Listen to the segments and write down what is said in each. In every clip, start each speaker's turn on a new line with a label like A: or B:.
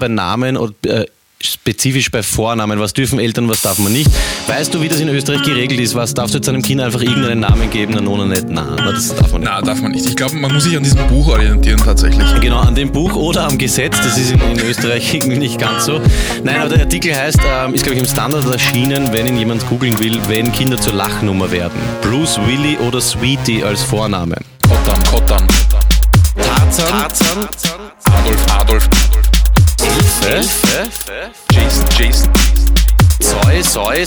A: bei Namen und äh, spezifisch bei Vornamen. Was dürfen Eltern, was darf man nicht? Weißt du, wie das in Österreich geregelt ist? Was darfst du jetzt einem Kind einfach irgendeinen Namen geben, dann ohne nicht? Nein, das darf man nicht.
B: Na, darf man nicht. Ich glaube, man muss sich an diesem Buch orientieren tatsächlich.
A: Genau, an dem Buch oder am Gesetz, das ist in, in Österreich irgendwie nicht ganz so. Nein, aber der Artikel heißt, ähm, ist glaube ich im Standard erschienen, wenn ihn jemand googeln will, wenn Kinder zur Lachnummer werden. Bruce, Willy oder Sweetie als Vorname.
B: Kottan, Kottan.
A: Tarzan, Tarzan,
B: Adolf, Adolf.
A: Elfe,
B: Jason, Jason.
A: Zoe, Zoe,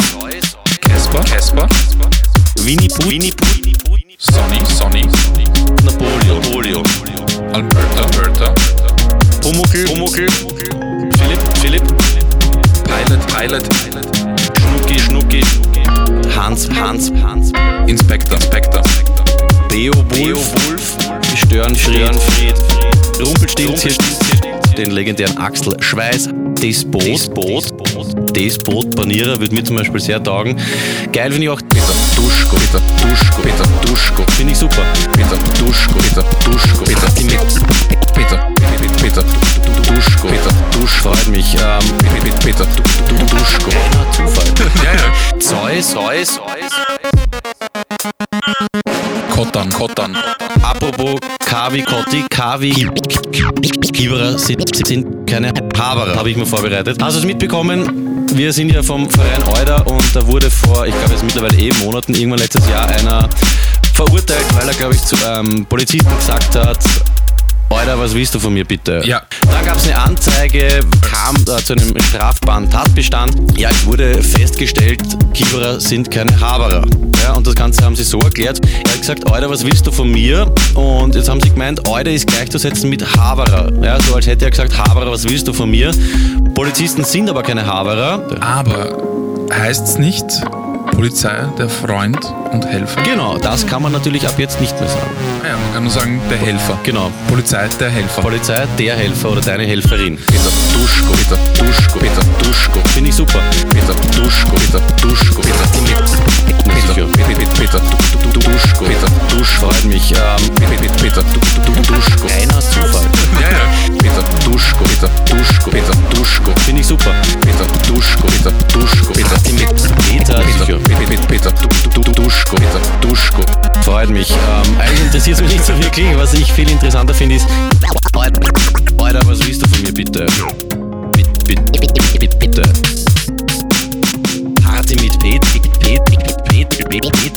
B: Casper, Casper.
A: Winnie Pooh, Winnie Pooh,
B: Sonny, Sonny.
A: Napoleon, Napoleon,
B: Alberta, Alberta.
A: Pumuckl, Pumuckl, Philipp, Philipp,
B: Pilot, Pilot.
A: Schnucki, Schnucki, Hans, Hans, Hans,
B: Inspector, Inspector.
A: Beowulf, Wolf, Störenfried, Rumpelstilzchen, den legendären Axel Schweiß, Despot, Despot, Despot, Banierer würde mir zum Beispiel sehr taugen. Geil finde ich auch
B: Peter, Duschko, Peter, Duschko, Peter, Duschko.
A: Finde ich super.
B: Peter, Duschko, Peter, Duschko, Peter, Peter, Peter, Duschko, Peter, Duschko.
A: Freut mich. Ähm,
B: Peter, Duschko.
A: Zufall.
B: Ja, ja.
A: Zeus, Zeus,
B: Kottan, Kottan.
A: Apropos Kavi, Kotti, Kavi, Kieberer sind, sind keine Haberer, habe ich mir vorbereitet. Hast du es mitbekommen? Wir sind ja vom Verein Euder und da wurde vor, ich glaube jetzt mittlerweile eh Monaten, irgendwann letztes Jahr einer verurteilt, weil er, glaube ich, zu ähm, Polizisten gesagt hat, Euder, was willst du von mir bitte?
B: Ja.
A: Dann gab es eine Anzeige, kam äh, zu einem strafbaren Tatbestand. Ja, es wurde festgestellt, Kieberer sind keine Haberer. Ja, und das Ganze haben sie so erklärt. Er hat gesagt, Euder, was willst du von mir? Und jetzt haben sie gemeint, Euder ist gleichzusetzen mit Haberer. Ja, so als hätte er gesagt, Haberer, was willst du von mir? Polizisten sind aber keine Haberer.
B: Aber heißt's nicht Polizei, der Freund und Helfer?
A: Genau, das kann man natürlich ab jetzt nicht mehr sagen.
B: Ah Ja, man kann nur sagen, der Helfer.
A: Genau.
B: Polizei, der Helfer.
A: Polizei, der Helfer oder deine Helferin.
B: Peter, Duschko, Peter, Duschko, Peter, Duschko.
A: Finde ich super.
B: Peter, Duschko, Peter, Peter, du- du- Duschko.
A: reiner Zufall.
B: Ja, ja. Peter, Duschko, Peter, Duschko, Peter, Duschko.
A: Finde ich super.
B: Peter, Duschko, Peter, Duschko, Peter,
A: Peter,
B: Peter. Peter, Peter, Peter, du- du- du- Duschko, Peter, Duschko.
A: Freut mich. Ähm, eigentlich interessiert es mich nicht so wirklich. Was ich viel interessanter finde, ist, Alter, was willst du von mir bitte? Bitte, bitte, bitte, bitte. Party mit Pet, Pet, Pet, Pet, Pet, Pet, Pet.